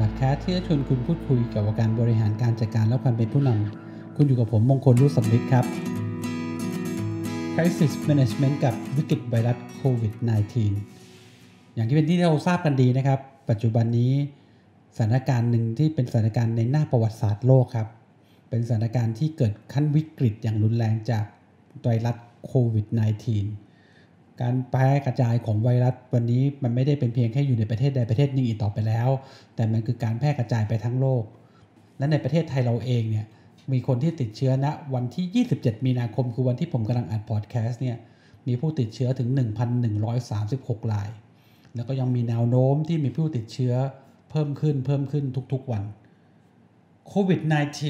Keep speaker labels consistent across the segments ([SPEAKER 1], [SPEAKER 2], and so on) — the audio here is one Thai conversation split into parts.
[SPEAKER 1] พอดแคสต์ที่จะชวนคุณพูดคุยเกี่ยวกับการบริหารการจัดการและความเป็นผู้นำคุณอยู่กับผมมงคลรุสมฤทธิ์ครับ Crisis Management กับวิกฤตไวรัสโควิด -19 อย่างที่เป็นที่เราทราบกันดีนะครับ ปัจจุบันนี้สถานการณ์หนึ่งที่เป็นสถานการณ์ในหน้าประวัติศาสตร์โลกครับ เป็นสถานการณ์ที่เกิดขั้นวิกฤตอย่างรุนแรงจากไวรัสโควิด -19 การแพร่กระจายของไวรัสวันนี้มันไม่ได้เป็นเพียงแค่อยู่ในประเทศใดประเทศหนึ่งอีกต่อไปแล้ว แต่มันคือการแพร่กระจายไปทั้งโลก และในประเทศไทยเราเองเนี่ยมีคนที่ติดเชื้อณวันที่ 27 มีนาคมคือวันที่ผมกำลังอัดพอดแคสต์เนี่ยมีผู้ติดเชื้อถึง 1,136ราย แล้วก็ยังมีแนวโน้มที่มีผู้ติดเชื้อเพิ่มขึ้นเพิ่มขึ้นทุกๆวันโควิด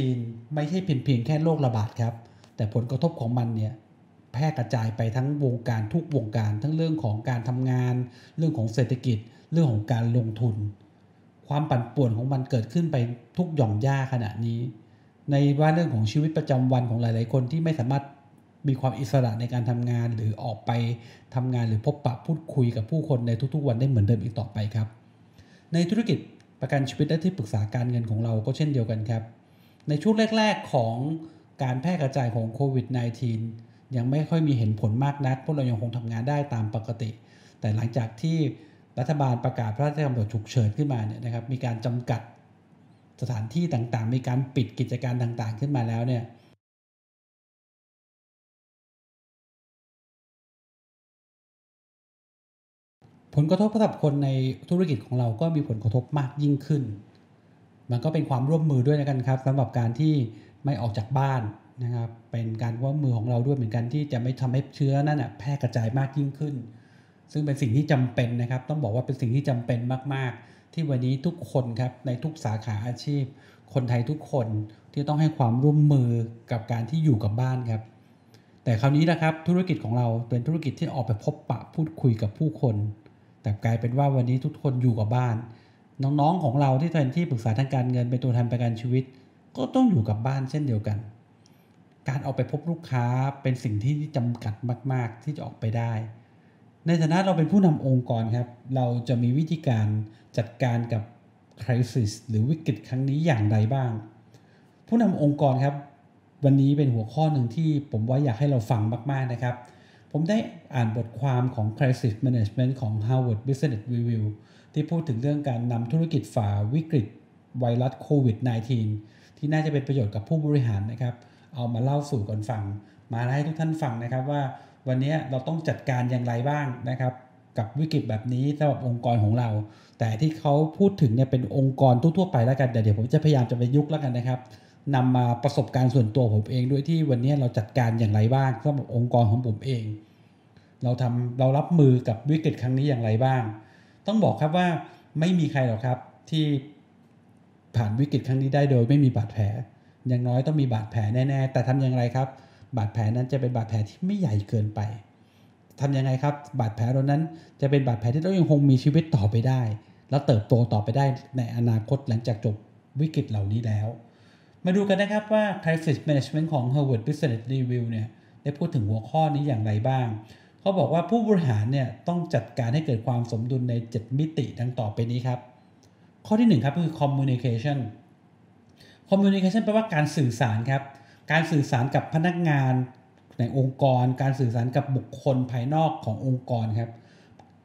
[SPEAKER 1] -19 ไม่ใช่เพียงเพียงแค่โรคระบาดครับ แต่ผลกระทบของมันเนี่ย แพร่กระจายไปทั้งวงการทุกวงการ ทั้งเรื่องของการทำงาน เรื่องของเศรษฐกิจ เรื่องของการลงทุน ความปั่นป่วนของมันเกิดขึ้นไปทุกหย่อมย่าขณะนี้ ในว่าเรื่องของชีวิตประจำวันของหลาย ๆ คนที่ไม่สามารถมีความอิสระในการทำงานหรือออกไปทำงานหรือพบปะพูดคุยกับผู้คนในทุก ๆ วันได้เหมือนเดิมอีกต่อไปครับ ในธุรกิจประกันชีวิตและที่ปรึกษาการเงินของเราก็เช่นเดียวกันครับ ในช่วงแรก ๆ ของการแพร่กระจายของโควิด -19 ยังไม่ค่อยมีเห็นผลมากนัก พวกเรายังคงทำงานได้ตามปกติ แต่หลังจากที่รัฐบาลประกาศพระราชกำหนดฉุกเฉินขึ้นมาเนี่ยนะครับ มีการจำกัดสถานที่ต่างๆ มีการปิดกิจการต่างๆ ขึ้นมาแล้วเนี่ยผลกระทบสำหรับคนในธุรกิจของเราก็มีผลกระทบมากยิ่งขึ้น มันก็เป็นความร่วมมือด้วยกันครับสำหรับการที่ไม่ออกจากบ้าน นะครับเป็นการร่วมมือของเราด้วยเหมือนกันที่จะไม่ทำให้เชื้อนั่นแพร่กระจายมากยิ่งขึ้น ซึ่งเป็นสิ่งที่จำเป็นนะครับ ต้องบอกว่าเป็นสิ่งที่จำเป็นมาก ๆ ที่วันนี้ทุกคนครับในทุกสาขาอาชีพ คนไทยทุกคนที่ต้องให้ความร่วมมือกับการที่อยู่กับบ้านครับ แต่คราวนี้นะครับธุรกิจของเราเป็นธุรกิจที่ออกไปพบปะพูดคุยกับผู้คน แต่กลายเป็นว่าวันนี้ทุกคนอยู่กับบ้าน น้องๆของเราที่แทนที่ปรึกษาทางการเงินเป็นตัวแทนประกันชีวิต ก็ต้องอยู่กับบ้านเช่นเดียวกัน การออกไปพบลูกค้าเป็นสิ่งที่จำกัดมาก ๆ ที่จะออกไปได้ ในฐานะเราเป็นผู้นำองค์กรครับ เราจะมีวิธีการจัดการกับคริสิสหรือวิกฤตครั้งนี้อย่างไรบ้าง ผู้นำองค์กรครับ วันนี้เป็นหัวข้อหนึ่งที่ผมว่าอยากให้เราฟังมาก ๆ นะครับ ผมได้อ่านบทความของ Crisis Management ของ Harvard Business Review ที่พูดถึงเรื่องการนำธุรกิจฝ่าวิกฤตไวรัสโควิด -19 ที่น่าจะเป็นประโยชน์กับผู้บริหารนะครับ เอามาเล่าสู่กันฟัง มาให้ทุกท่านฟังนะครับว่าวันนี้เราต้องจัดการอย่างไรบ้างนะครับ กับวิกฤตแบบนี้สำหรับองค์กรของเรา แต่ที่เขาพูดถึงเนี่ยเป็นองค์กรทั่วๆไปแล้วกันเดี๋ยวผมจะพยายามจะไปยุกแล้วกันนะครับนำมาประสบการณ์ส่วนตัวผมเองด้วยที่วันนี้เราจัดการอย่างไรบ้างสำหรับองค์กรของผมเอง เราทำเรารับมือกับวิกฤตครั้งนี้อย่างไรบ้าง ต้องบอกครับว่าไม่มีใครหรอกครับที่ผ่านวิกฤตครั้งนี้ได้โดยไม่มีบาดแผล อย่างน้อยต้องมีบาดแผลแน่ๆ แต่ทำอย่างไรครับ บาดแผลนั้นจะเป็นบาดแผลที่ไม่ใหญ่เกินไปทำยังไงครับ บาดแผลเหล่านั้นจะเป็นบาดแผลที่เรายังคงมีชีวิตต่อไปได้ แล้วเติบโตต่อไปได้ในอนาคตหลังจากจบวิกฤตเหล่านี้แล้ว มาดูกันนะครับว่า crisis management ของ Harvard Business Review เนี่ยได้พูดถึงหัวข้อนี้อย่างไรบ้าง เขาบอกว่าผู้บริหารเนี่ยต้องจัดการให้เกิดความสมดุลใน 7 มิติดังต่อไปนี้ครับ ข้อที่ 1 ครับคือ communication communication แปลว่าการสื่อสารครับ การสื่อสารกับพนักงานในองค์กร การสื่อสารกับบุคคลภายนอกขององค์กรครับ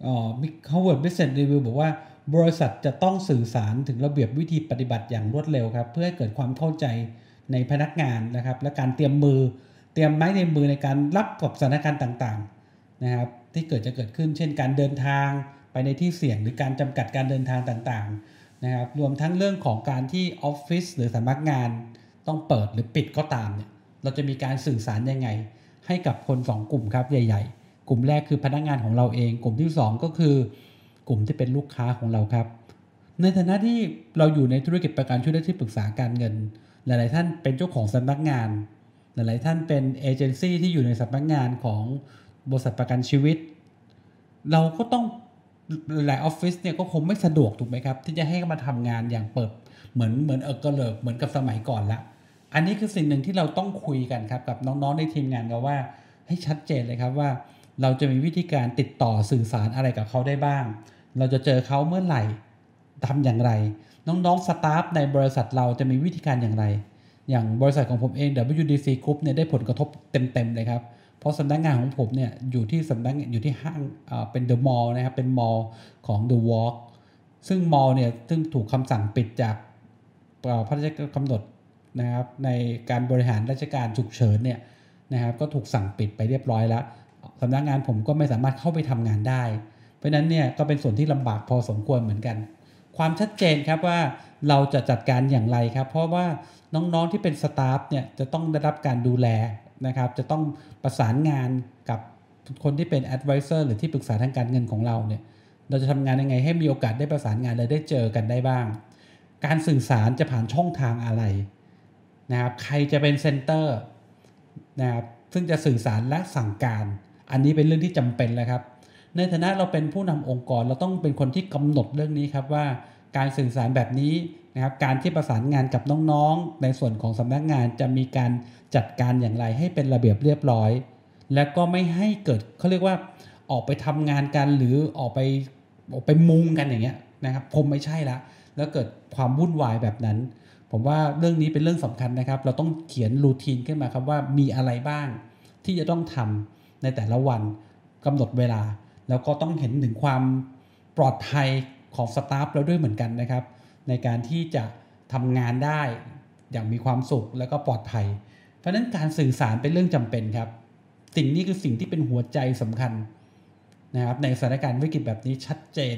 [SPEAKER 1] อ๋อ Harvard Business Review บอกว่าบริษัทจะต้องสื่อสารถึงระเบียบวิธีปฏิบัติอย่างรวดเร็วครับ เพื่อให้เกิดความเข้าใจในพนักงานนะครับ และการเตรียมมือ เตรียมไม้ในมือในการรับกับสถานการณ์ต่างๆนะครับ ที่เกิดจะเกิดขึ้น เช่น การเดินทางไปในที่เสี่ยงหรือการจำกัดการเดินทางต่างๆ นะครับรวมทั้งเรื่องของการที่ออฟฟิศหรือสำนักงานต้องเปิดหรือปิดก็ตามเนี่ยเราจะมีการสื่อสารยังไง ให้กับคน 2 กลุ่มครับใหญ่ ๆ กลุ่มแรกคือพนักงานของเราเอง กลุ่มที่ 2 ก็คือกลุ่มที่เป็นลูกค้าของเราครับ ในฐานะที่เราอยู่ในธุรกิจประกันช่วยและที่ปรึกษาการเงิน หลาย ๆ ท่านเป็นเจ้าของสำนักงาน หลาย ๆ ท่านเป็นเอเจนซี่ที่อยู่ในสำนักงานของบริษัทประกันชีวิต เราก็ต้อง หลายออฟฟิศเนี่ยก็คงไม่สะดวกถูกไหมครับ ที่จะให้มาทำงานอย่างเปิดเหมือนเหมือนเออกระเลิกเหมือนกับสมัยก่อนละ อันนี้คือสิ่งหนึ่งที่เราต้องคุยกันครับกับน้องๆในทีมงานกันว่าให้ชัดเจนเลยครับว่า เราจะมีวิธีการติดต่อสื่อสารอะไรกับเขาได้บ้าง เราจะเจอเขาเมื่อไหร่ทำอย่างไร น้องๆสตาฟในบริษัทเราจะมีวิธีการอย่างไร อย่างบริษัทของผมเอง WDC Group เนี่ยได้ผลกระทบเต็มๆเลยครับ ราะสำนักงานของผมเนี่ยอยู่ที่สำนักอยู่ที่ห้างเป็นเดอะมอลล์นะครับเป็นมอลล์ของ The Walk ซึ่งมอลล์เนี่ยซึ่งถูกคำสั่งปิดจากพระราชกำหนดนะครับในการบริหารราชการฉุกเฉินเนี่ยนะครับก็ถูกสั่งปิดไปเรียบร้อยแล้วสำนักงานผมก็ไม่สามารถเข้าไปทำงานได้ เพราะนั้นเนี่ยก็เป็นส่วนที่ลำบากพอสมควรเหมือนกัน ความชัดเจนครับว่าเราจะจัดการอย่างไรครับ เพราะว่าน้องๆที่เป็น staff เนี่ยจะต้องได้รับการดูแล นะครับจะต้องประสานงานกับคนที่เป็น advisor หรือที่ปรึกษาทางการเงินของเราเนี่ยเราจะทำงานยังไงให้มีโอกาสได้ประสานงานและได้เจอกันได้บ้าง การสื่อสารจะผ่านช่องทางอะไรนะครับใครจะเป็น centerนะครับซึ่งจะสื่อสารและสั่งการ อันนี้เป็นเรื่องที่จำเป็นเลยครับ ในฐานะเราเป็นผู้นำองค์กรเราต้องเป็นคนที่กำหนดเรื่องนี้ครับว่าการสื่อสารแบบนี้นะครับการที่ประสานงานกับน้องๆ ในส่วนของสำนักงานจะมีการ จัดการอย่างไรให้เป็นระเบียบเรียบร้อย และก็ไม่ให้เกิดเขาเรียกว่าออกไปทำงานกันหรือออกไปออกไปมุงกันอย่างเงี้ยนะครับผมไม่ใช่ละแล้วเกิดความวุ่นวายแบบนั้น ผมว่าเรื่องนี้เป็นเรื่องสำคัญนะครับ เราต้องเขียนรูทีนขึ้นมาครับว่ามีอะไรบ้าง ที่จะต้องทำในแต่ละวันกำหนดเวลา แล้วก็ต้องเห็นถึงความปลอดภัยของสตาฟเราด้วยเหมือนกันนะครับ ในการที่จะทำงานได้อย่างมีความสุขแล้วก็ปลอดภัย ราะนั้นการสื่อสารเป็นเรื่องจำเป็นครับ สิ่งนี้คือสิ่งที่เป็นหัวใจสำคัญนะครับในสถานการณ์วิกฤตแบบนี้ชัดเจน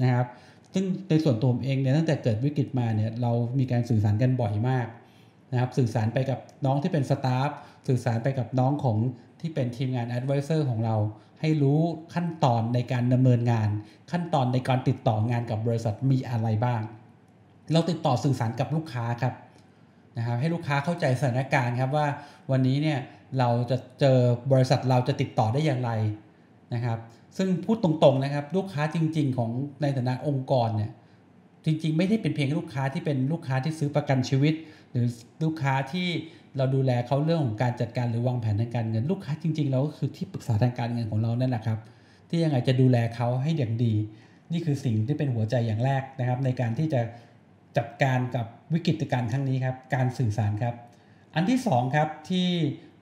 [SPEAKER 1] นะครับ ซึ่งในส่วนตัวผมเองเนี่ยตั้งแต่เกิดวิกฤตมาเนี่ยเรามีการสื่อสารกันบ่อยมากนะครับสื่อสารไปกับน้องที่เป็นสตาฟสื่อสารไปกับน้องของที่เป็นทีมงานแอดไวเซอร์ของเรา ให้รู้ขั้นตอนในการดำเนินงาน ขั้นตอนในการติดต่องานกับบริษัทมีอะไรบ้าง เราติดต่อสื่อสารกับลูกค้าครับ นะครับให้ลูกค้าเข้าใจสถานการณ์ครับว่าวันนี้เนี่ยเราจะเจอบริษัทเราจะติดต่อได้อย่างไรนะครับซึ่งพูดตรงๆนะครับลูกค้าจริง ๆ ของในฐานะองค์กรเนี่ยจริง ๆ ไม่ได้เป็นเพียงลูกค้าที่เป็นลูกค้าที่ซื้อประกันชีวิต หรือลูกค้าที่เราดูแลเขาเรื่องของการจัดการหรือวางแผนทางการเงิน ลูกค้าจริง ๆ เราก็คือที่ปรึกษาทางการเงินของเรานั่นแหละครับ ที่ยังไงจะดูแลเขาให้อย่างดี นี่คือสิ่งที่เป็นหัวใจอย่างแรกนะครับ ในการที่จะ จัดการกับวิกฤตการณ์ครั้งนี้ครับ การสื่อสารครับ อันที่2ครับที่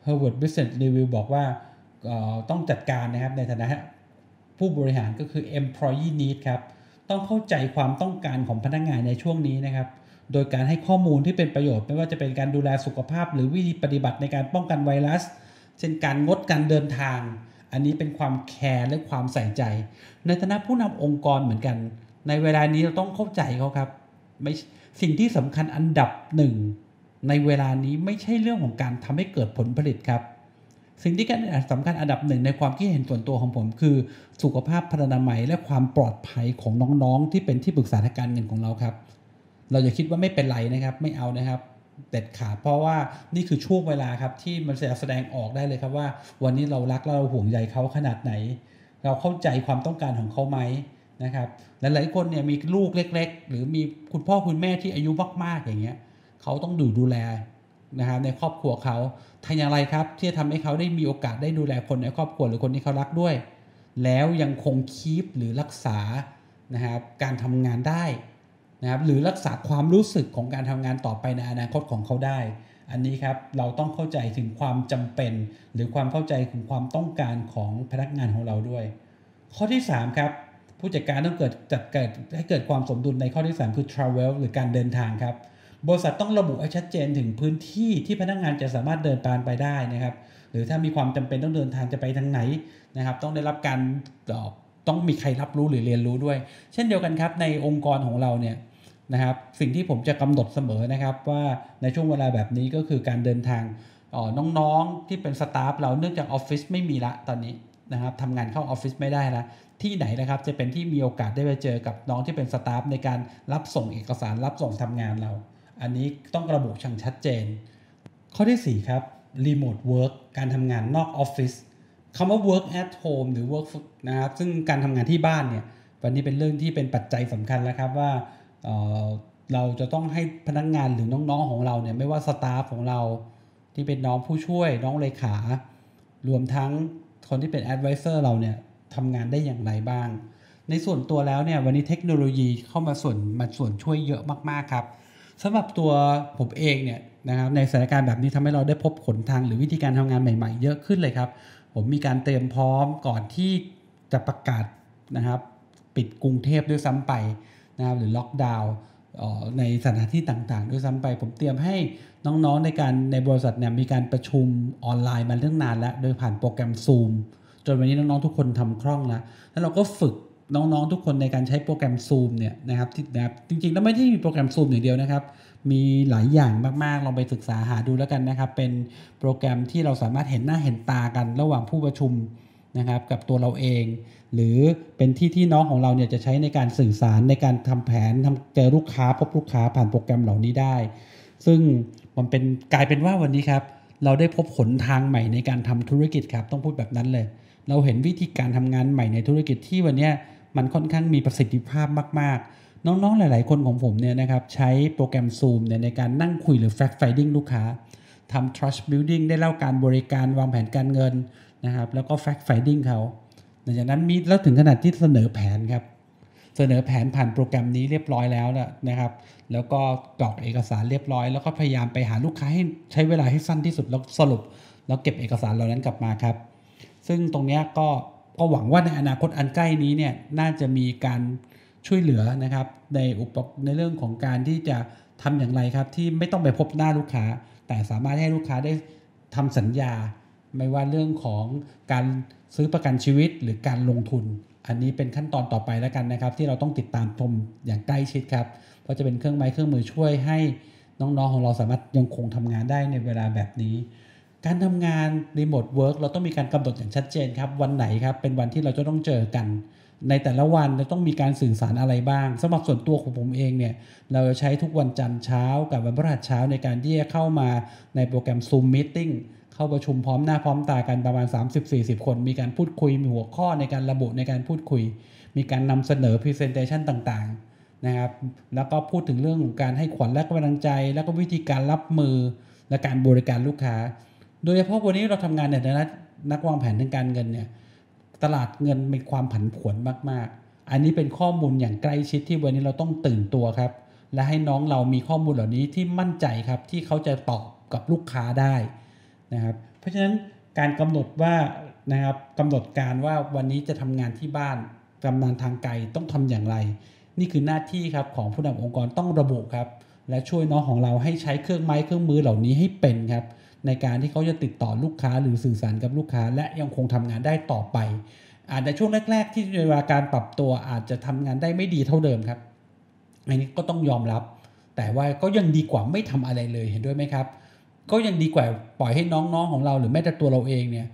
[SPEAKER 1] Harvard Business Review บอกว่าต้องจัดการนะครับในฐานะผู้บริหารก็คือ employee need ครับ ต้องเข้าใจความต้องการของพนักงานในช่วงนี้นะครับ โดยการให้ข้อมูลที่เป็นประโยชน์ ไม่ว่าจะเป็นการดูแลสุขภาพ หรือวิธีปฏิบัติในการป้องกันไวรัส เช่นการงดการเดินทาง อันนี้เป็นความแคร์และความใส่ใจ ในฐานะผู้นำองค์กรเหมือนกัน ในเวลานี้เราต้องเข้าใจเขาครับ ไม่สิ่งที่สำคัญอันดับหนึ่งในเวลานี้ไม่ใช่เรื่องของการทำให้เกิดผลผลิตครับ สิ่งที่สำคัญอันดับหนึ่งในความคิดเห็นส่วนตัวของผม คือสุขภาพพรรนามัยและความปลอดภัยของน้องๆ ที่เป็นที่ปรึกษาทางการเงินของเราครับ เราอย่าคิดว่าไม่เป็นไรนะครับ ไม่เอานะครับเด็ดขาดเพราะว่านี่คือช่วงเวลาครับที่มันจะแสดงออกได้เลยครับว่า วันนี้เรารักเราห่วงใยเขาขนาดไหน เราเข้าใจความต้องการของเขาไหม นะครับหลายๆคนเนี่ยมีลูกเล็ก ๆ หรือมีคุณพ่อคุณแม่ที่อายุมากๆอย่างเงี้ยเขาต้องดูดูแลนะครับในครอบครัวเขาทำอย่างไรครับ ที่จะทำให้เขาได้มีโอกาสได้ดูแลคนในครอบครัวหรือคนที่เขารักด้วย แล้วยังคงคีปหรือรักษานะครับการทำงานได้นะครับหรือรักษาความรู้สึกของการทำงานต่อไปในอนาคตของเขาได้ อันนี้ครับเราต้องเข้าใจถึงความจำเป็น หรือความเข้าใจถึงความต้องการของพนักงานของเราด้วย ข้อที่ 3 ครับ ผู้จัดการต้องเกิดจัดเกิดให้เกิดความสมดุลในข้อที่ 3 คือ travel หรือการเดินทางครับ บริษัทต้องระบุให้ชัดเจนถึงพื้นที่ที่พนักงานจะสามารถเดินทางไปได้นะครับ หรือถ้ามีความจำเป็นต้องเดินทางจะไปทางไหนนะครับ ต้องได้รับการต้องมีใครรับรู้หรือเรียนรู้ด้วย เช่นเดียวกันครับในองค์กรของเราเนี่ยนะครับสิ่งที่ผมจะกำหนดเสมอนะครับว่าในช่วงเวลาแบบนี้ก็คือการเดินทางน้องๆที่เป็น staff เราเนื่องจากออฟฟิศไม่มีละตอนนี้นะครับทำงานเข้าออฟฟิศไม่ได้ละ ที่ไหนนะครับ จะเป็นที่มีโอกาสได้ไปเจอกับน้องที่เป็น staff ในการรับส่งเอกสารรับส่งทำงานเรา อันนี้ต้องระบุชังชัดเจน ข้อที่ 4 ครับ remote work การทำงานนอกออฟฟิศคำว่า work at home หรือ work นะครับซึ่งการทำงานที่บ้านเนี่ยวันนี้เป็นเรื่องที่เป็นปัจจัยสำคัญแล้วครับว่าเราจะต้องให้พนักงานหรือน้องๆของเราเนี่ยไม่ว่า staff ของเราที่เป็นน้องผู้ช่วยน้องเลขา รวมทั้งคนที่เป็นแอดไวเซอร์เราเนี่ย ทำงานได้อย่างไรบ้าง ในส่วนตัวแล้วเนี่ยวันนี้เทคโนโลยีเข้ามาส่วนมาส่วนช่วยเยอะมากๆครับสำหรับตัวผมเองเนี่ยนะครับในสถานการณ์แบบนี้ทำให้เราได้พบผลทางหรือวิธีการทำงานใหม่ๆ เยอะขึ้นเลยครับ ผมมีการเตรียมพร้อมก่อนที่จะประกาศนะครับ ปิดกรุงเทพด้วยซ้ำไปนะครับหรือล็อกดาวน์ในสถานที่ต่างๆ ด้วยซ้ำไป ผมเตรียมให้น้องๆในการในบริษัทเนี่ยมีการประชุมออนไลน์มาเรื่องนานแล้ว โดยผ่านโปรแกรม Zoom จนวันนี้น้องๆทุกคนทำคล่องแล้วแล้วเราก็ฝึกน้องๆทุกคนในการใช้โปรแกรม Zoom เนี่ยนะครับที่นะจริงๆ แล้วไม่ได้มีโปรแกรม Zoom อย่างเดียวนะครับ มีหลายอย่างมากๆ ลองไปศึกษาหาดูแล้วกันนะครับ เป็นโปรแกรมที่เราสามารถเห็นหน้าเห็นตากันระหว่างผู้ประชุมนะครับกับตัวเราเอง หรือเป็นที่ที่น้องของเราเนี่ยจะใช้ในการสื่อสารในการทำแผนทำเจอลูกค้าพบลูกค้าผ่านโปรแกรมเหล่านี้ได้ ซึ่งมันเป็นกลายเป็นว่าวันนี้ครับ เราได้พบผลทางใหม่ในการทำธุรกิจครับต้องพูดแบบนั้นเลย เราเห็นวิธีการทำงานใหม่ในธุรกิจที่วันนี้มันค่อนข้างมีประสิทธิภาพมาก ๆ น้องๆหลาย ๆ คนของผมเนี่ยนะครับใช้โปรแกรม Zoom เนี่ยในการนั่งคุยหรือ fact finding ลูกค้าทำ trust building ได้เล่าการบริการวางแผนการเงินนะครับแล้วก็ fact finding เขาหลังจากนั้นมีแล้วถึงขนาดที่เสนอแผนครับเสนอแผนผ่านโปรแกรมนี้เรียบร้อยแล้วนะครับ แล้วก็กรอกเอกสารเรียบร้อย แล้วก็พยายามไปหาลูกค้าให้ใช้เวลาให้สั้นที่สุดแล้วสรุป แล้วเก็บเอกสารเหล่านั้นกลับมาครับ ซึ่งตรงนี้ก็ก็หวังว่าในอนาคตอันใกล้นี้เนี่ยน่าจะมีการช่วยเหลือนะครับในอุปในเรื่องของการที่จะทำอย่างไรครับ ที่ไม่ต้องไปพบหน้าลูกค้า แต่สามารถให้ลูกค้าได้ทำสัญญา ไม่ว่าเรื่องของการซื้อประกันชีวิตหรือการลงทุน อันนี้เป็นขั้นตอนต่อไปแล้วกันนะครับ ที่เราต้องติดตามชมอย่างใกล้ชิดครับเพราะจะเป็นเครื่องไม้เครื่องมือช่วยให้น้องๆของเราสามารถยังคงทำงานได้ในเวลาแบบนี้ การทำงาน remote work เราต้องมีการกำหนดอย่างชัดเจนครับ วันไหนครับ เป็นวันที่เราจะต้องเจอกัน ในแต่ละวันเราต้องมีการสื่อสารอะไรบ้างสำหรับส่วนตัวของผมเองเนี่ย เราจะใช้ทุกวันจันทร์เช้ากับวันพฤหัสเช้าในการที่จะเข้ามาในโปรแกรม Zoom Meeting เข้าประชุมพร้อมหน้าพร้อมตากันประมาณ 30-40 คน มีการพูดคุยมีหัวข้อในการระบุในการพูดคุย มีการนำเสนอ Presentation ต่างๆนะครับแล้วก็พูดถึงเรื่องของการให้ขวัญและกำลังใจ แล้วก็วิธีการรับมือและการบริการลูกค้า โดยเฉพาะวันนี้เราทำงานในฐานะนักวางแผนทางการเงินเนี่ยตลาดเงินมีความผันผวนมาก ๆ อันนี้เป็นข้อมูลอย่างใกล้ชิดที่วันนี้เราต้องตื่นตัวครับ และให้น้องเรามีข้อมูลเหล่านี้ที่มั่นใจครับที่เขาจะตอบกับลูกค้าได้นะครับ เพราะฉะนั้นการกำหนดว่านะครับกำหนดการว่าวันนี้จะทำงานที่บ้านกำนันทางไกลต้องทำอย่างไร นี่คือหน้าที่ครับของผู้นำองค์กรต้องระบุครับ และช่วยน้องของเราให้ใช้เครื่องไม้เครื่องมือเหล่านี้ให้เป็นครับ ในการที่เขาจะติดต่อลูกค้าหรือสื่อสารกับลูกค้า และยังคงทำงานได้ต่อไป อาจจะช่วงแรก ๆ ที่ในเวลาการปรับตัวอาจจะทำงานได้ไม่ดีเท่าเดิมครับอันนี้ก็ต้องยอมรับ แต่ว่าก็ยังดีกว่าไม่ทำอะไรเลยเห็นด้วยไหมครับ ก็ยังดีกว่าปล่อยให้น้องๆของเรา หรือแม้แต่ตัวเราเองเนี่ย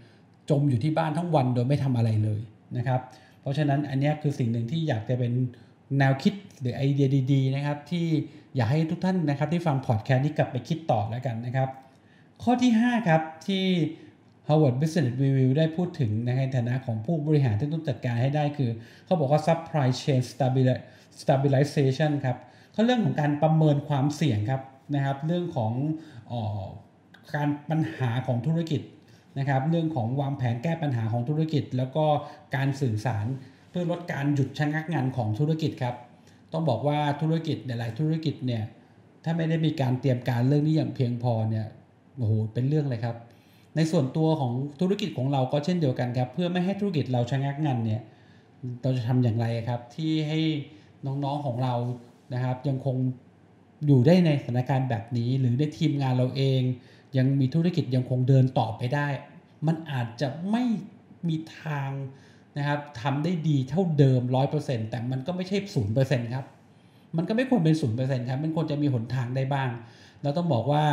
[SPEAKER 1] จมอยู่ที่บ้านทั้งวันโดยไม่ทำอะไรเลยนะครับ เพราะฉะนั้นอันนี้คือสิ่งหนึ่งที่อยากจะเป็นแนวคิดหรือไอเดียดี ๆ นะครับ ที่อยากให้ทุกท่านนะครับที่ฟังพอดแคสต์นี้กลับไปคิดต่อแล้วกันนะครับ ข้อที่ 5 ครับ ที่ Harvard Business Review ได้พูดถึงในฐานะของผู้บริหารที่ต้องจัดการให้ได้คือ เขาบอกว่า supply chain stabilization ครับเขาเรื่องของการประเมินความเสี่ยงครับนะครับ เรื่องของออการปัญหาของธุรกิจนะครับ เรื่องของวางแผนแก้ปัญหาของธุรกิจ แล้วก็การสื่อสารเพื่อลดการหยุดชะงักงานของธุรกิจครับ ต้องบอกว่าธุรกิจหลายธุรกิจเนี่ยถ้าไม่ได้มีการเตรียมการเรื่องนี้อย่างเพียงพอเนี่ย โอ้โหเป็นเรื่องเลยครับ ในส่วนตัวของธุรกิจของเราก็เช่นเดียวกันครับ เพื่อไม่ให้ธุรกิจเราชะงักงันเนี่ยเราจะทำอย่างไรครับ ที่ให้น้องๆของเรานะครับ ยังคงอยู่ได้ในสถานการณ์แบบนี้ หรือในทีมงานเราเอง ยังมีธุรกิจยังคงเดินต่อไปได้ มันอาจจะไม่มีทางนะครับทำได้ดีเท่าเดิม 100%แต่มันก็ไม่ใช่ศูนย์เปอร์เซ็นต์ครับ มันก็ไม่ควรเป็นศูนย์เปอร์เซ็นต์ครับ มันควรจะมีหนทางได้บ้าง เราต้องบอกว่า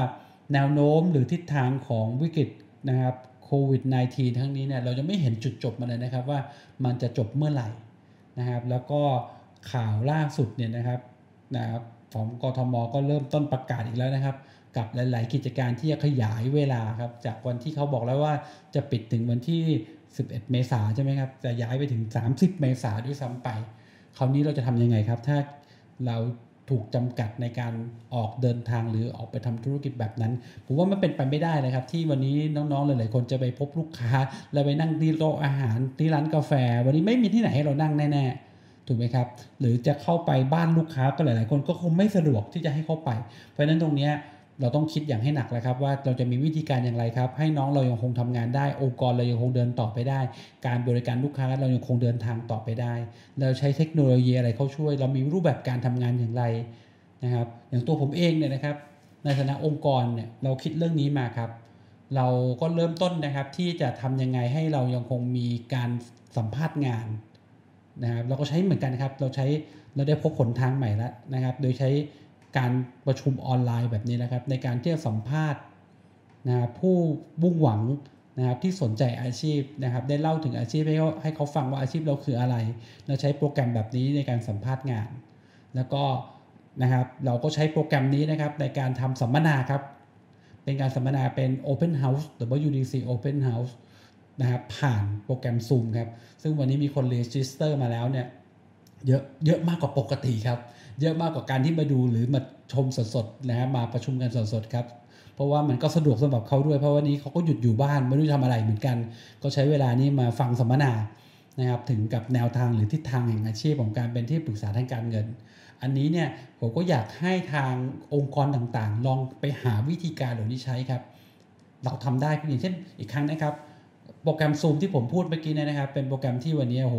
[SPEAKER 1] แนวโน้มหรือทิศทางของวิกฤตนะครับโควิด -19 ทั้งนี้เนี่ยเราจะไม่เห็นจุดจบมาเลยนะครับว่ามันจะจบเมื่อไหร่นะครับ แล้วก็ข่าวล่าสุดเนี่ยนะครับนะครับของกทมก็เริ่มต้นประกาศอีกแล้วนะครับ กับหลาย ๆ กิจการที่จะขยายเวลาครับจากวันที่เขาบอกแล้วว่าจะปิดถึงวันที่ 11 เมษาใช่ไหมครับจะย้ายไปถึง 30 เมษาด้วยซ้ำไป คราวนี้เราจะทำยังไงครับ ถ้าเรา ถูกจำกัดในการออกเดินทางหรือออกไปทำธุรกิจแบบนั้น ผมว่ามันเป็นไปไม่ได้นะครับ ที่วันนี้น้องๆหลายๆคนจะไปพบลูกค้า แล้วไปนั่งที่โต๊ะอาหารที่ร้านกาแฟ วันนี้ไม่มีที่ไหนให้เรานั่งแน่ๆถูกไหมครับ หรือจะเข้าไปบ้านลูกค้าก็หลาย ๆ คนก็คงไม่สะดวกที่จะให้เข้าไป เพราะฉะนั้นตรงนี้ เราต้องคิดอย่างให้หนักเลยครับว่าเราจะมีวิธีการอย่างไรครับ ให้น้องเรายังคงทำงานได้ องค์กรเรายังคงเดินต่อไปได้ การบริการลูกค้าเรายังคงเดินทางต่อไปได้ เราใช้เทคโนโลยีอะไรเข้าช่วย เรามีรูปแบบการทำงานอย่างไรนะครับ อย่างตัวผมเองเนี่ยนะครับ ในฐานะองค์กรเนี่ยเราคิดเรื่องนี้มาครับ เราก็เริ่มต้นนะครับที่จะทำยังไงให้เรายังคงมีการสัมภาษณ์งานนะครับ เราก็ใช้เหมือนกันครับ เราใช้เราได้พบผลทางใหม่แล้วนะครับ โดยใช้ การประชุมออนไลน์แบบนี้นะครับ ในการที่จะสัมภาษณ์นะครับผู้บุ่งหวังนะครับที่สนใจอาชีพนะครับ ได้เล่าถึงอาชีพให้เขาให้เขาฟังว่าอาชีพเราคืออะไร เราใช้โปรแกรมแบบนี้ในการสัมภาษณ์งาน แล้วก็นะครับเราก็ใช้โปรแกรมนี้นะครับในการทำสัมมนาครับ เป็นการสัมมนาเป็น Open House WDC Open House นะครับผ่านโปรแกรม Zoom ครับ ซึ่งวันนี้มีคน register มาแล้วเนี่ยเยอะเยอะมากกว่าปกติครับ เยอะมากกว่าการที่มาดูหรือมาชมสดๆนะฮะมาประชุมกันสดๆครับเพราะว่ามันก็สะดวกสำหรับเขาด้วยเพราะวันนี้เขาก็หยุดอยู่บ้านไม่รู้ทำอะไรเหมือนกัน ก็ใช้เวลานี้มาฟังสัมมนานะครับเกี่ยวกับแนวทางหรือทิศทางแห่งอาชีพของการเป็นที่ปรึกษาทางการเงิน อันนี้เนี่ยผมก็อยากให้ทางองค์กรต่างๆ ลองไปหาวิธีการเหล่านี้ใช้ครับ เราทำได้อย่างเช่นอีกครั้งนะครับ โปรแกรมซูมที่ผมพูดเมื่อกี้เนะครับ เป็นโปรแกรมที่วันนี้โอ้โห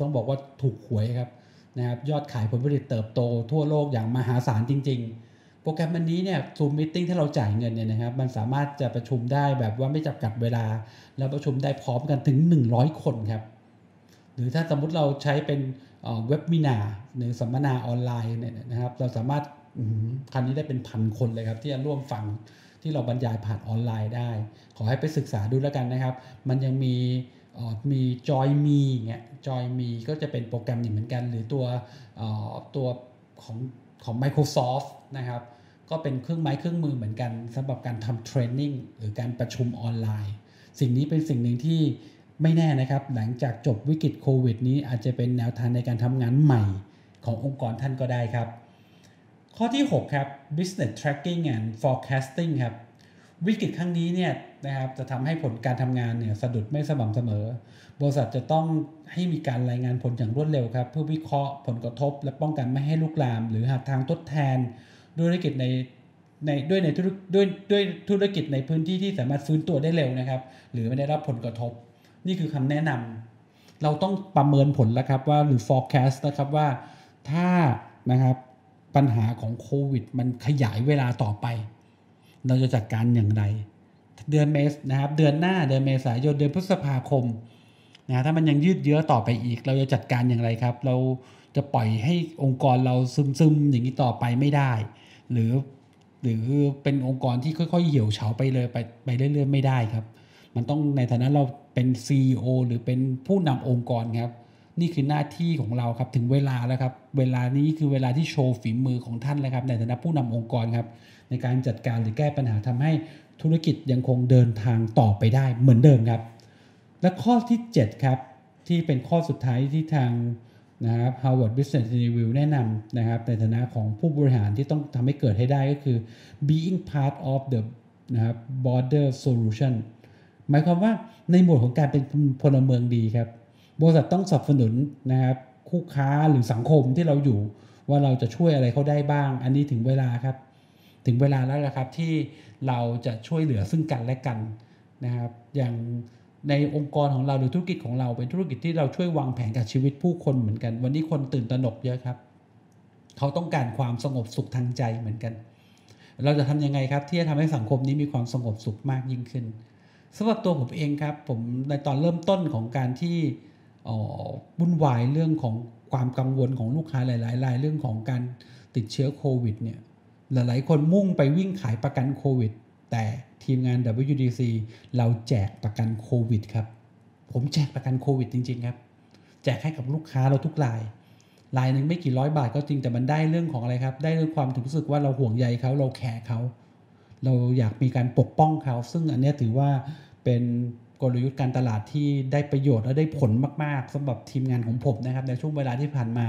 [SPEAKER 1] ต้องบอกว่าถูกหวยครับ นะครับยอดขายผลผลิตเติบโตทั่วโลกอย่างมหาศาลจริง ๆ โปรแกรมอันนี้เนี่ยซูมมิ팅ที่เราจ่ายเงินเนี่ยนะครับมันสามารถจะประชุมได้แบบว่าไม่จำกัดเวลา แล้วประชุมได้พร้อมกันถึง 100 คนครับหรือถ้าสมมุติเราใช้เป็นเว็บมินาหรือสัมมนาออนไลน์เนี่ยนะครับ เราสามารถครั้นี้ได้เป็นพันคนเลยครับ ที่จะร่วมฟังที่เราบรรยายผ่านออนไลน์ได้ ขอให้ไปศึกษาดูแล้วกันนะครับ มันยังมี มีจอยมีเงี้ยจอยมีก็จะเป็นโปรแกรมเหมือนกัน หรือตัวตัวของของ Microsoft นะครับ ก็เป็นเครื่องไม้เครื่องมือเหมือนกันสำหรับการทำเทรนนิ่งหรือการประชุมออนไลน์ สิ่งนี้เป็นสิ่งหนึ่งที่ไม่แน่นะครับ หลังจากจบวิกฤตโควิดนี้อาจจะเป็นแนวทางในการทำงานใหม่ขององค์กรท่านก็ได้ครับ ข้อที่ 6 ครับ business tracking and forecasting ครับ วิกฤตครั้งนี้เนี่ยนะครับจะทำให้ผลการทำงานเนี่ยสะดุดไม่สม่ำเสมอ บริษัทจะต้องให้มีการรายงานผลอย่างรวดเร็วครับ เพื่อวิเคราะห์ผลกระทบ และป้องกันไม่ให้ลุกลาม หรือหาทางทดแทนด้วยธุรกิจในในด้วยในธุรด้วยด้วยธุรกิจในพื้นที่ที่สามารถฟื้นตัวได้เร็วนะครับ หรือไม่ได้รับผลกระทบ นี่คือคำแนะนำเราต้องประเมินผลแล้วครับว่าหรือ forecast นะครับว่าถ้านะครับปัญหาของโควิด มันขยายเวลาต่อไป เราจะจัดการอย่างไร เดือนเมษนะครับ เดือนหน้าเดือนเมษายนเดือนพฤษภาคมนะถ้ามันยังยืดเยื้อต่อไปอีก เราจะจัดการอย่างไรครับ เราจะปล่อยให้องค์กรเราซึมๆอย่างนี้ต่อไปไม่ได้ หรือหรือเป็นองค์กรที่ค่อยๆ เหี่ยวเฉาไปเลยไปไปเรื่อยๆไม่ได้ครับ มันต้องในฐานะเราเป็น CEO หรือเป็นผู้นำองค์กรครับ นี่คือหน้าที่ของเราครับถึงเวลาแล้วครับ เวลานี้คือเวลาที่โชว์ฝีมือของท่านแล้วครับ ในฐานะผู้นำองค์กรครับ ในการจัดการหรือแก้ปัญหาทำให้ธุรกิจยังคงเดินทางต่อไปได้เหมือนเดิมครับ และข้อที่ 7 ครับ ที่เป็นข้อสุดท้ายที่ทางนะครับ Harvard Business Review แนะนำนะครับในฐานะของผู้บริหารที่ต้องทำให้เกิดให้ได้ก็คือ being part of the นะครับ border solution หมายความว่าในหมวดของการเป็นพลเมืองดีครับ บริษัทต้องสนับสนุนนะครับคู่ค้าหรือสังคมที่เราอยู่ว่าเราจะช่วยอะไรเขาได้บ้าง อันนี้ถึงเวลาครับ ถึงเวลาแล้วนะครับที่เราจะช่วยเหลือซึ่งกันและกันนะครับ อย่างในองค์กรของเราหรือธุรกิจของเราเป็นธุรกิจที่เราช่วยวางแผนกับชีวิตผู้คนเหมือนกัน วันนี้คนตื่นตระหนกเยอะครับ เขาต้องการความสงบสุขทางใจเหมือนกัน เราจะทำยังไงครับ ที่จะทำให้สังคมนี้มีความสงบสุขมากยิ่งขึ้นสำหรับตัวผมเองครับ ผมในตอนเริ่มต้นของการที่วุ่นวายเรื่องของความกังวลของลูกค้าหลายๆรายเรื่องของการติดเชื้อโควิดเนี่ย หลายๆ คนมุ่งไปวิ่งขายประกันโควิด แต่ทีมงาน WDC เราแจกประกันโควิดครับ ผมแจกประกันโควิดจริง ๆ ครับ แจกให้กับลูกค้าเราทุกราย รายหนึ่งไม่กี่ร้อยบาทก็จริงแต่มันได้เรื่องของอะไรครับ ได้เรื่องความถึงรู้สึกว่าเราห่วงใยเขาเราแคร์เขาเราอยากมีการปกป้องเขา ซึ่งอันนี้ถือว่าเป็นกลยุทธ์การตลาดที่ได้ประโยชน์และได้ผลมาก ๆสำหรับทีมงานของผมนะครับในช่วงเวลาที่ผ่านมา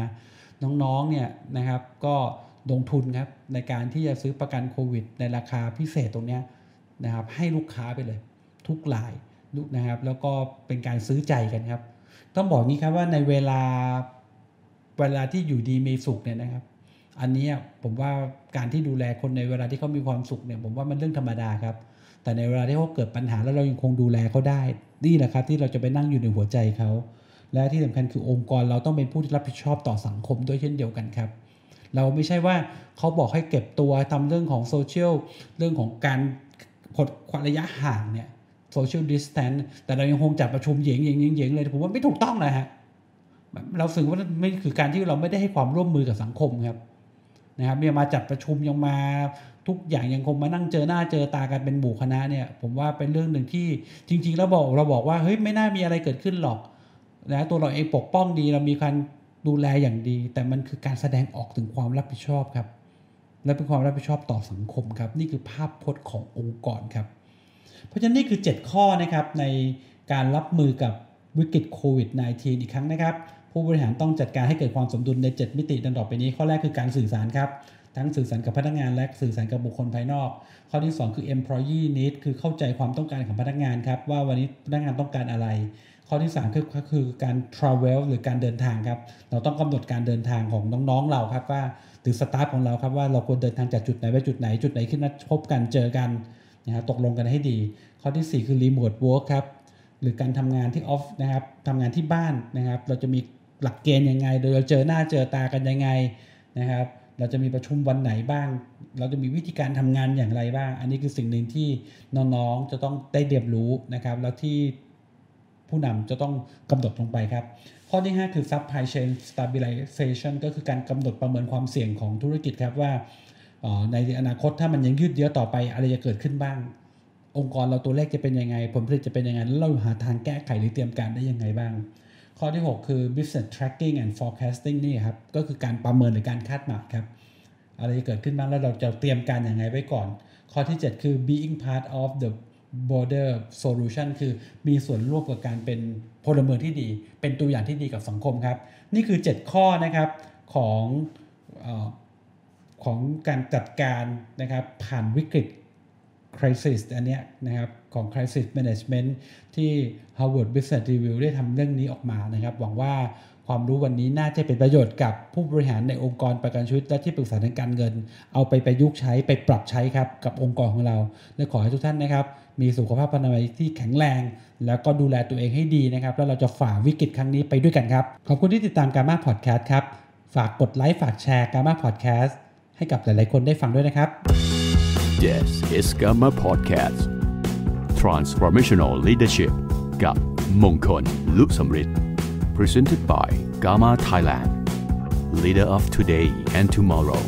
[SPEAKER 1] น้องๆเนี่ยนะครับ ก็ ลงทุนครับในการที่จะซื้อประกันโควิด ในราคาพิเศษตรงนี้นะครับให้ลูกค้าไปเลย ทุกรายนะครับ แล้วก็เป็นการซื้อใจกันครับ ต้องบอกงี้ครับว่าในเวลาเวลาที่อยู่ดีมีสุขเนี่ยนะครับ อันนี้ผมว่าการที่ดูแลคนในเวลาที่เขามีความสุขเนี่ยผมว่ามันเรื่องธรรมดาครับ แต่ในเวลาที่เขาเกิดปัญหาแล้วเรายังคงดูแลเขาได้นี่แหละครับ ที่เราจะไปนั่งอยู่ในหัวใจเขาและที่สำคัญคือองค์กรเราต้องเป็นผู้ที่รับผิดชอบต่อสังคมด้วยเช่นเดียวกันครับ เราไม่ใช่ว่าเขาบอกให้เก็บตัวทำเรื่องของโซเชียลเรื่องของการผดระยะห่างเนี่ยโซเชียลดิสแทนแต่เรายังคงจัดประชุมเยงเยงเยงเลยผมว่าไม่ถูกต้องนะฮะเราสึกว่าไม่คือการที่เราไม่ได้ให้ความร่วมมือกับสังคมครับนะครับเนี่ยมาจัดประชุมยังมาทุกอย่างยังคงมานั่งเจอหน้าเจอตากันเป็นหมู่คณะเนี่ย ผมว่าเป็นเรื่องหนึ่งที่จริง ๆ แล้วบอกเราบอกว่าเฮ้ยไม่น่ามีอะไรเกิดขึ้นหรอกนะตัวเราเองปกป้องดีเรามีการ ดูแลอย่างดี แต่มันคือการแสดงออกถึงความรับผิดชอบครับ และเป็นความรับผิดชอบต่อสังคมครับ นี่คือภาพพจน์ขององค์กรครับ เพราะฉะนั้นนี่คือ 7 ข้อนะครับในการรับมือกับวิกฤตโควิด -19 อีกครั้งนะครับ ผู้บริหารต้องจัดการให้เกิดความสมดุลใน 7 มิติดังต่อไปนี้ ข้อแรกคือการสื่อสารครับ ทั้งสื่อสารกับพนักงานและสื่อสารกับบุคคลภายนอก ข้อที่ 2 คือ employee need คือเข้าใจความต้องการของพนักงานครับว่าวันนี้พนักงานต้องการอะไร ข้อที่ 3 คือคือการ travel หรือการเดินทางครับ เราต้องกำหนดการเดินทางของน้องๆเราครับว่าหรือสตาฟของเราครับว่าเราควรเดินทางจากจุดไหนไปจุดไหนจุดไหนขึ้นนัดพบกันเจอกันนะครับตกลงกันให้ดี ข้อที่ 4 คือ remote work ครับหรือการทำงานที่ออฟนะครับทำงานที่บ้านนะครับ เราจะมีหลักเกณฑ์ยังไง โดยเราเจอหน้าเจอตากันยังไงนะครับเราจะมีประชุมวันไหนบ้าง เราจะมีวิธีการทำงานอย่างไรบ้าง อันนี้คือสิ่งหนึ่งที่น้องๆจะต้องได้เรียนรู้นะครับ แล้วที่ ผู้นำจะต้องกำหนดลงไปครับ ข้อที่ 5 คือ supply chain stabilization ก็คือการกำหนดประเมินความเสี่ยงของธุรกิจครับว่าในอนาคตถ้ามันยังยืดเยื้อต่อไปอะไรจะเกิดขึ้นบ้าง องค์กรเราตัวเลขจะเป็นยังไง ผลผลิตจะเป็นยังไงแล้วเราหาทางแก้ไขหรือเตรียมการได้ยังไงบ้าง ข้อที่ 6 คือ business tracking and forecasting นี่ครับก็คือการประเมินหรือการคาดหมายครับอะไรจะเกิดขึ้นบ้างแล้วเราจะเตรียมการอย่างไรไว้ก่อน ข้อที่ 7 คือ being part of the border solution คือมีส่วนร่วมกับการเป็นพลเมืองที่ดี เป็นตัวอย่างที่ดีกับสังคมครับ นี่คือ 7 ข้อนะครับของอของการจัดการนะครับผ่านวิกฤต crisis อันนี้นะครับของ crisis management ที่ Harvard Business Review ได้ทำเรื่องนี้ออกมานะครับ หวังว่า ความรู้วันนี้น่าจะเป็นประโยชน์กับผู้บริหารในองค์กรประกันชีวิตและที่ปรึกษาทางการเงิน เอาไปประยุกต์ใช้ไปปรับใช้ครับกับองค์กรของเราและขอให้ทุกท่านนะครับ มีสุขภาพพนามัยที่แข็งแรง แล้วก็ดูแลตัวเองให้ดีนะครับ แล้วเราจะฝ่าวิกฤตครั้งนี้ไปด้วยกันครับ ขอบคุณที่ติดตามการมาพอดแคสต์ครับฝากกดไลค์ฝากแชร์การมาพอดแคสต์ให้กับหลาย ๆ คนได้ฟังด้วยนะครับ
[SPEAKER 2] This is Gamma Podcast Transformational Leadership กับมงคลลุสมฤทธิ์ Presented by Gamma Thailand. Leader of Today and Tomorrow